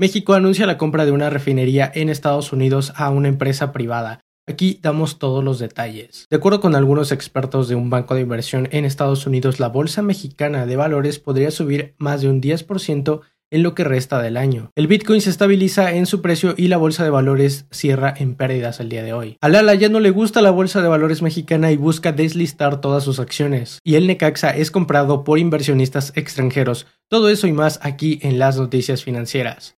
México anuncia la compra de una refinería en Estados Unidos a una empresa privada. Aquí damos todos los detalles. De acuerdo con algunos expertos de un banco de inversión en Estados Unidos, la Bolsa Mexicana de Valores podría subir más de un 10% en lo que resta del año. El Bitcoin se estabiliza en su precio y la bolsa de valores cierra en pérdidas el día de hoy. A Lala ya no le gusta la bolsa de valores mexicana y busca deslistar todas sus acciones. Y el Necaxa es comprado por inversionistas extranjeros. Todo eso y más aquí en las noticias financieras.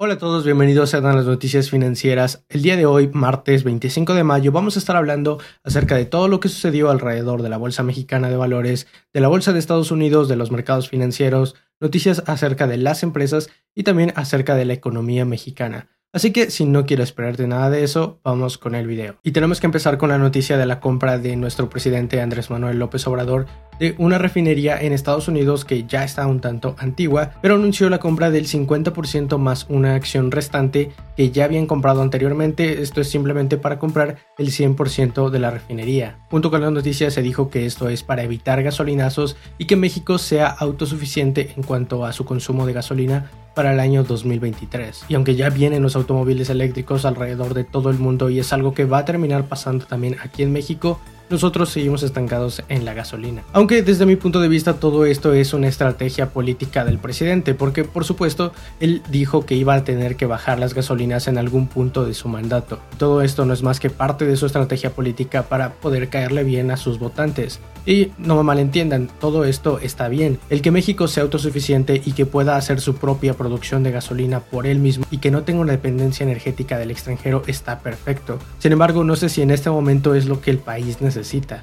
Hola a todos, bienvenidos a las noticias financieras. El día de hoy, martes 25 de mayo, vamos a estar hablando acerca de todo lo que sucedió alrededor de la Bolsa Mexicana de Valores, de la Bolsa de Estados Unidos, de los mercados financieros, noticias acerca de las empresas y también acerca de la economía mexicana. Así que si no quiero esperarte nada de eso, vamos con el video. Y tenemos que empezar con la noticia de la compra de nuestro presidente Andrés Manuel López Obrador de una refinería en Estados Unidos que ya está un tanto antigua, pero anunció la compra del 50% más una acción restante que ya habían comprado anteriormente. Esto es simplemente para comprar el 100% de la refinería. Junto con la noticia se dijo que esto es para evitar gasolinazos y que México sea autosuficiente en cuanto a su consumo de gasolina para el año 2023. Y aunque ya vienen los automóviles eléctricos alrededor de todo el mundo y es algo que va a terminar pasando también aquí en México, nosotros seguimos estancados en la gasolina. Aunque desde mi punto de vista todo esto es una estrategia política del presidente, porque por supuesto él dijo que iba a tener que bajar las gasolinas en algún punto de su mandato. Todo esto no es más que parte de su estrategia política para poder caerle bien a sus votantes. Y no me malentiendan, todo esto está bien. El que México sea autosuficiente y que pueda hacer su propia producción de gasolina por él mismo y que no tenga una dependencia energética del extranjero está perfecto. Sin embargo, no sé si en este momento es lo que el país necesita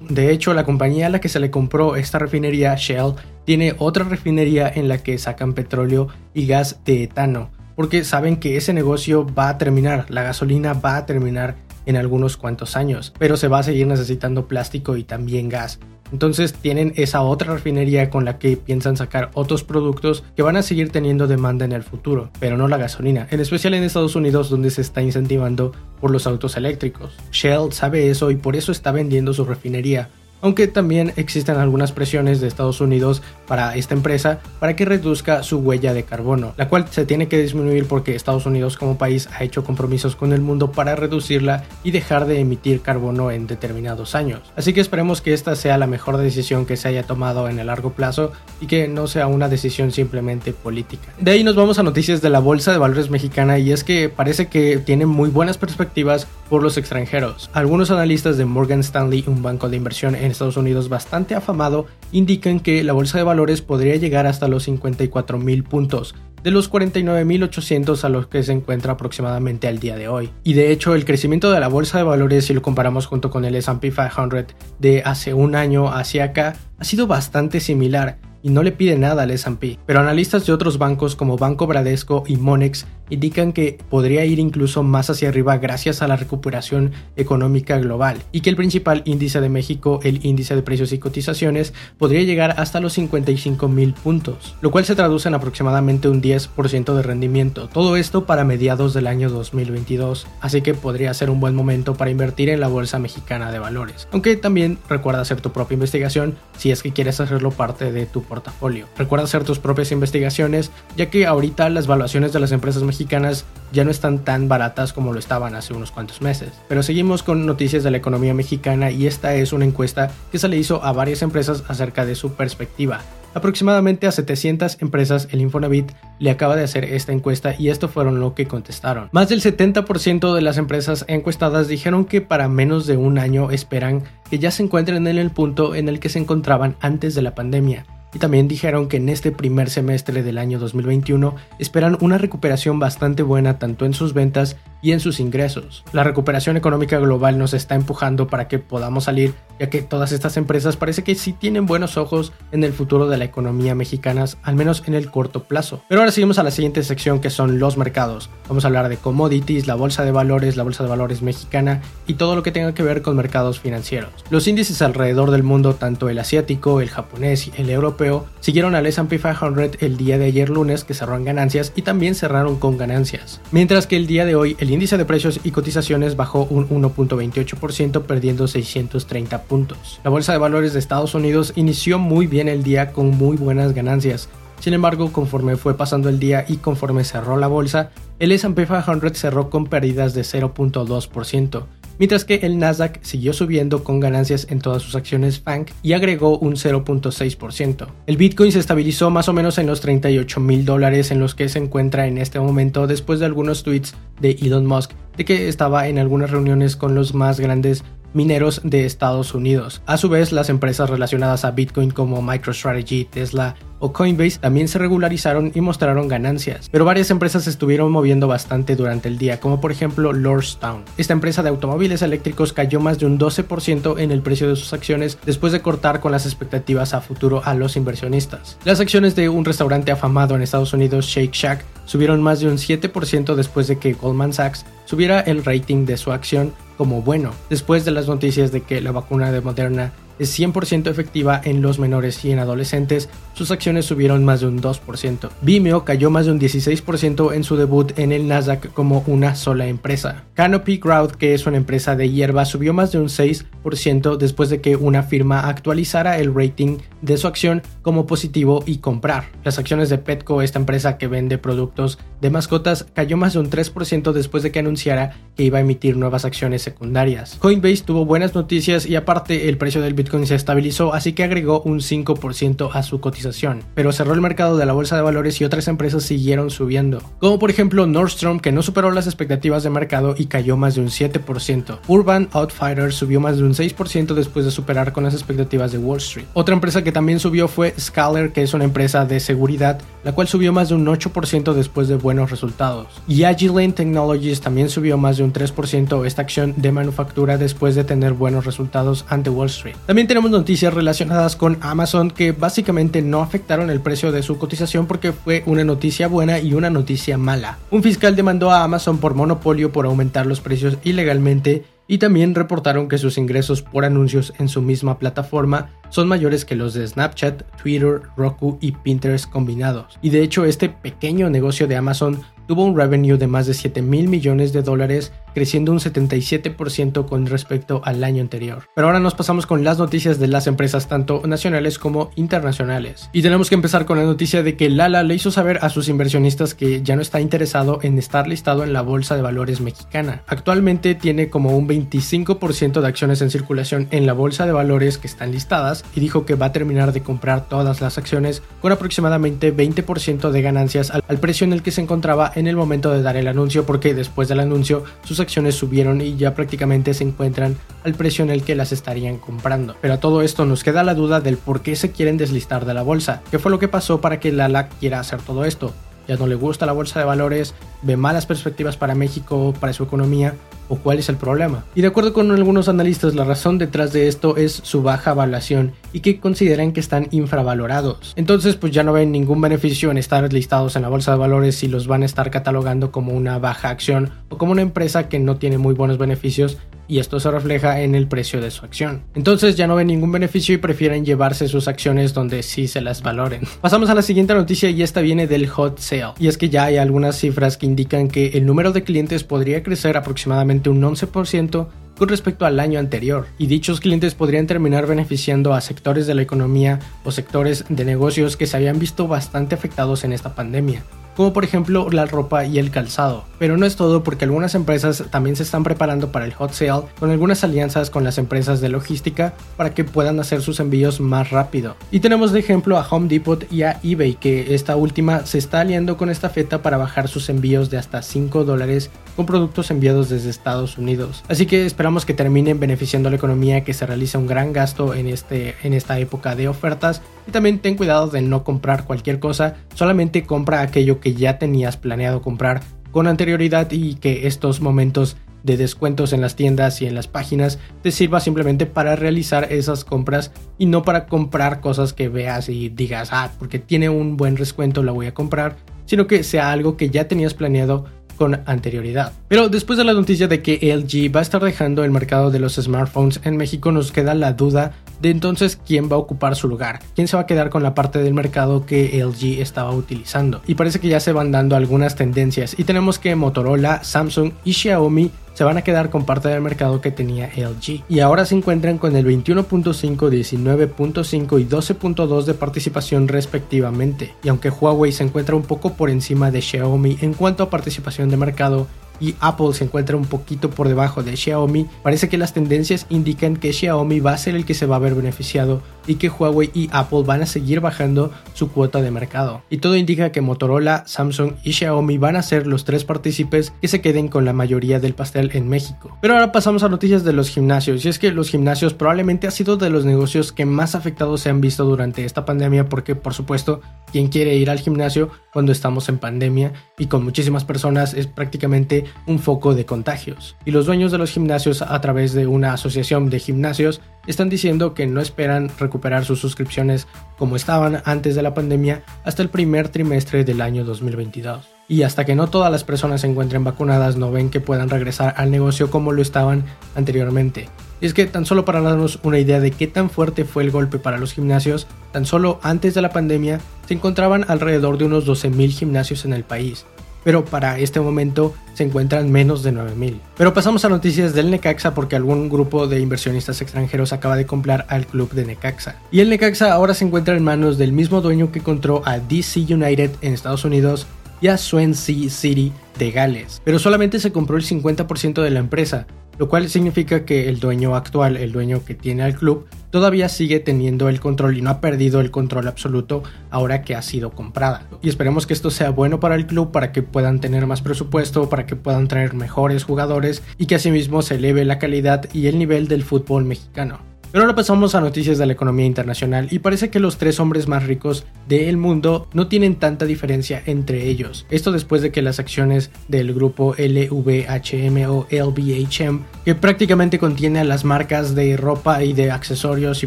de hecho, la compañía a la que se le compró esta refinería, Shell, tiene otra refinería en la que sacan petróleo y gas de etano, porque saben que ese negocio va a terminar, la gasolina va a terminar en algunos cuantos años, pero se va a seguir necesitando plástico y también gas. Entonces tienen esa otra refinería con la que piensan sacar otros productos que van a seguir teniendo demanda en el futuro, pero no la gasolina, en especial en Estados Unidos donde se está incentivando por los autos eléctricos. Shell sabe eso y por eso está vendiendo su refinería, aunque también existen algunas presiones de Estados Unidos para esta empresa para que reduzca su huella de carbono, la cual se tiene que disminuir porque Estados Unidos como país ha hecho compromisos con el mundo para reducirla y dejar de emitir carbono en determinados años. Así que esperemos que esta sea la mejor decisión que se haya tomado en el largo plazo y que no sea una decisión simplemente política. De ahí nos vamos a noticias de la Bolsa de Valores mexicana y es que parece que tiene muy buenas perspectivas por los extranjeros. Algunos analistas de Morgan Stanley, un banco de inversión en Estados Unidos bastante afamado, indican que la bolsa de valores podría llegar hasta los 54 mil puntos, de los 49.800 a los que se encuentra aproximadamente al día de hoy. Y de hecho, el crecimiento de la bolsa de valores, si lo comparamos junto con el SP 500 de hace un año hacia acá, ha sido bastante similar y no le pide nada al S&P. Pero analistas de otros bancos como Banco Bradesco y Monex indican que podría ir incluso más hacia arriba gracias a la recuperación económica global y que el principal índice de México, el índice de precios y cotizaciones, podría llegar hasta los 55 mil puntos, lo cual se traduce en aproximadamente un 10% de rendimiento. Todo esto para mediados del año 2022, así que podría ser un buen momento para invertir en la bolsa mexicana de valores. Aunque también recuerda hacer tu propia investigación si es que quieres hacerlo parte de tu portafolio. Recuerda hacer tus propias investigaciones, ya que ahorita las valuaciones de las empresas mexicanas ya no están tan baratas como lo estaban hace unos cuantos meses. Pero seguimos con noticias de la economía mexicana y esta es una encuesta que se le hizo a varias empresas acerca de su perspectiva. Aproximadamente a 700 empresas el Infonavit le acaba de hacer esta encuesta y esto fueron lo que contestaron. Más del 70% de las empresas encuestadas dijeron que para menos de un año esperan que ya se encuentren en el punto en el que se encontraban antes de la pandemia y también dijeron que en este primer semestre del año 2021 esperan una recuperación bastante buena tanto en sus ventas y en sus ingresos. La recuperación económica global nos está empujando para que podamos salir, ya que todas estas empresas parece que sí tienen buenos ojos en el futuro de la economía mexicana, al menos en el corto plazo. Pero ahora seguimos a la siguiente sección que son los mercados. Vamos a hablar de commodities, la bolsa de valores, la bolsa de valores mexicana y todo lo que tenga que ver con mercados financieros. Los índices alrededor del mundo, tanto el asiático, el japonés el europeo, siguieron al S&P 500 el día de ayer lunes que cerró en ganancias y también cerraron con ganancias. Mientras que el día de hoy el índice de precios y cotizaciones bajó un 1.28% perdiendo 630 puntos. La bolsa de valores de Estados Unidos inició muy bien el día con muy buenas ganancias. Sin embargo, conforme fue pasando el día y conforme cerró la bolsa, el S&P 500 cerró con pérdidas de 0.2%, mientras que el Nasdaq siguió subiendo con ganancias en todas sus acciones FANG y agregó un 0.6%. El Bitcoin se estabilizó más o menos en los 38 mil dólares en los que se encuentra en este momento después de algunos tweets de Elon Musk de que estaba en algunas reuniones con los más grandes mineros de Estados Unidos. A su vez, las empresas relacionadas a Bitcoin como MicroStrategy, Tesla o Coinbase también se regularizaron y mostraron ganancias, pero varias empresas estuvieron moviendo bastante durante el día, como por ejemplo Lordstown. Esta empresa de automóviles eléctricos cayó más de un 12% en el precio de sus acciones después de cortar con las expectativas a futuro a los inversionistas. Las acciones de un restaurante afamado en Estados Unidos, Shake Shack, subieron más de un 7% después de que Goldman Sachs subiera el rating de su acción como bueno, después de las noticias de que la vacuna de Moderna es 100% efectiva en los menores y en adolescentes, sus acciones subieron más de un 2%. Vimeo cayó más de un 16% en su debut en el Nasdaq como una sola empresa. Canopy Crowd, que es una empresa de hierba, subió más de un 6% después de que una firma actualizara el rating de su acción como positivo y comprar. Las acciones de Petco, esta empresa que vende productos de mascotas, cayó más de un 3% después de que anunciara que iba a emitir nuevas acciones secundarias. Coinbase tuvo buenas noticias y aparte el precio del Bitcoin se estabilizó, así que agregó un 5% a su cotización. Pero cerró el mercado de la bolsa de valores y otras empresas siguieron subiendo, como por ejemplo Nordstrom que no superó las expectativas de mercado y cayó más de un 7%. Urban Outfitters subió más de un 6% después de superar con las expectativas de Wall Street. Otra empresa que también subió fue Scalar, que es una empresa de seguridad, la cual subió más de un 8% después de buenos resultados. Y Agilent Technologies también subió más de un 3% esta acción de manufactura después de tener buenos resultados ante Wall Street. Tenemos noticias relacionadas con Amazon que básicamente no afectaron el precio de su cotización porque fue una noticia buena y una noticia mala. Un fiscal demandó a Amazon por monopolio por aumentar los precios ilegalmente y también reportaron que sus ingresos por anuncios en su misma plataforma son mayores que los de Snapchat, Twitter, Roku y Pinterest combinados. Y de hecho este pequeño negocio de Amazon tuvo un revenue de más de 7 mil millones de dólares, creciendo un 77% con respecto al año anterior. Pero ahora nos pasamos con las noticias de las empresas tanto nacionales como internacionales. Y tenemos que empezar con la noticia de que Lala le hizo saber a sus inversionistas que ya no está interesado en estar listado en la Bolsa de Valores mexicana. Actualmente tiene como un 25% de acciones en circulación en la Bolsa de Valores que están listadas y dijo que va a terminar de comprar todas las acciones con aproximadamente 20% de ganancias al, precio en el que se encontraba en el momento de dar el anuncio porque después del anuncio sus acciones subieron y ya prácticamente se encuentran al precio en el que las estarían comprando. Pero a todo esto nos queda la duda del por qué se quieren deslistar de la bolsa. ¿Qué fue lo que pasó para que Lala quiera hacer todo esto? Ya no le gusta la bolsa de valores, ve malas perspectivas para México, para su economía, o cuál es el problema. Y de acuerdo con algunos analistas, la razón detrás de esto es su baja evaluación y que consideran que están infravalorados. Entonces, pues ya no ven ningún beneficio en estar listados en la bolsa de valores si los van a estar catalogando como una baja acción o como una empresa que no tiene muy buenos beneficios y esto se refleja en el precio de su acción. Entonces ya no ven ningún beneficio y prefieren llevarse sus acciones donde sí se las valoren. Pasamos a la siguiente noticia y esta viene del hot sale. Y es que ya hay algunas cifras que indican que el número de clientes podría crecer aproximadamente un 11% con respecto al año anterior, y dichos clientes podrían terminar beneficiando a sectores de la economía o sectores de negocios que se habían visto bastante afectados en esta pandemia, como por ejemplo la ropa y el calzado. Pero no es todo porque algunas empresas también se están preparando para el hot sale con algunas alianzas con las empresas de logística para que puedan hacer sus envíos más rápido. Y tenemos de ejemplo a Home Depot y a eBay que esta última se está aliando con esta feta para bajar sus envíos de hasta 5 dólares con productos enviados desde Estados Unidos. Así que esperamos que terminen beneficiando a la economía que se realiza un gran gasto en, este, en esta época de ofertas y también ten cuidado de no comprar cualquier cosa, solamente compra aquello que ya tenías planeado comprar con anterioridad y que estos momentos de descuentos en las tiendas y en las páginas te sirva simplemente para realizar esas compras y no para comprar cosas que veas y digas, ah, porque tiene un buen descuento la voy a comprar, sino que sea algo que ya tenías planeado con anterioridad. Pero después de la noticia de que LG va a estar dejando el mercado de los smartphones en México, nos queda la duda de entonces quién va a ocupar su lugar, quién se va a quedar con la parte del mercado que LG estaba utilizando. Y parece que ya se van dando algunas tendencias y tenemos que Motorola, Samsung y Xiaomi se van a quedar con parte del mercado que tenía LG. Y ahora se encuentran con el 21.5, 19.5 y 12.2 de participación respectivamente. Y aunque Huawei se encuentra un poco por encima de Xiaomi en cuanto a participación de mercado, y Apple se encuentra un poquito por debajo de Xiaomi, parece que las tendencias indican que Xiaomi va a ser el que se va a ver beneficiado y que Huawei y Apple van a seguir bajando su cuota de mercado. Y todo indica que Motorola, Samsung y Xiaomi van a ser los tres partícipes que se queden con la mayoría del pastel en México. Pero ahora pasamos a noticias de los gimnasios, y es que los gimnasios probablemente ha sido de los negocios que más afectados se han visto durante esta pandemia porque por supuesto quien quiere ir al gimnasio cuando estamos en pandemia y con muchísimas personas es prácticamente un foco de contagios. Y los dueños de los gimnasios a través de una asociación de gimnasios están diciendo que no esperan recuperar sus suscripciones como estaban antes de la pandemia hasta el primer trimestre del año 2022. Y hasta que no todas las personas se encuentren vacunadas no ven que puedan regresar al negocio como lo estaban anteriormente. Y es que tan solo para darnos una idea de qué tan fuerte fue el golpe para los gimnasios, tan solo antes de la pandemia se encontraban alrededor de unos 12.000 gimnasios en el país, pero para este momento se encuentran menos de 9000. Pero pasamos a noticias del Necaxa porque algún grupo de inversionistas extranjeros acaba de comprar al club de Necaxa. Y el Necaxa ahora se encuentra en manos del mismo dueño que compró a DC United en Estados Unidos y a Swansea City de Gales. Pero solamente se compró el 50% de la empresa, lo cual significa que el dueño actual, el dueño que tiene al club, todavía sigue teniendo el control y no ha perdido el control absoluto ahora que ha sido comprada. Y esperemos que esto sea bueno para el club, para que puedan tener más presupuesto, para que puedan traer mejores jugadores y que asimismo se eleve la calidad y el nivel del fútbol mexicano. Pero ahora pasamos a noticias de la economía internacional y parece que los tres hombres más ricos del mundo no tienen tanta diferencia entre ellos. Esto después de que las acciones del grupo LVHM o LVHM, que prácticamente contiene a las marcas de ropa y de accesorios y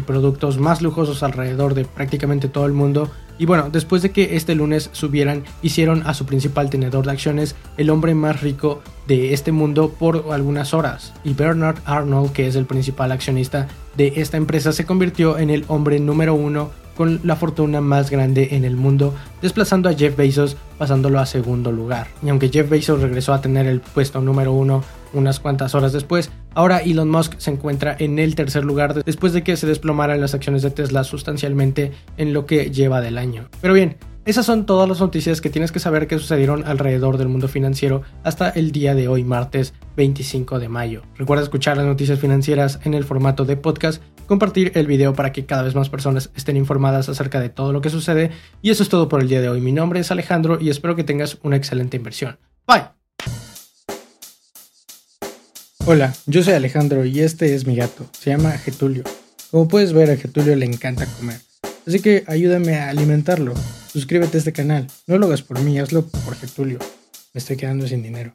productos más lujosos alrededor de prácticamente todo el mundo, y bueno, después de que este lunes subieran, hicieron a su principal tenedor de acciones el hombre más rico de este mundo por algunas horas. Y Bernard Arnold, que es el principal accionista de esta empresa, se convirtió en el hombre número uno con la fortuna más grande en el mundo, desplazando a Jeff Bezos pasándolo a segundo lugar. Y aunque Jeff Bezos regresó a tener el puesto número uno unas cuantas horas después, ahora Elon Musk se encuentra en el tercer lugar después de que se desplomaran las acciones de Tesla sustancialmente en lo que lleva del año. Pero bien, esas son todas las noticias que tienes que saber que sucedieron alrededor del mundo financiero hasta el día de hoy, martes 25 de mayo. Recuerda escuchar las noticias financieras en el formato de podcast, compartir el video para que cada vez más personas estén informadas acerca de todo lo que sucede. Y eso es todo por el día de hoy. Mi nombre es Alejandro y espero que tengas una excelente inversión. Bye. Hola, yo soy Alejandro y este es mi gato. Se llama Getulio. Como puedes ver, a Getulio le encanta comer. Así que ayúdame a alimentarlo. Suscríbete a este canal. No lo hagas por mí, hazlo por Getulio. Me estoy quedando sin dinero.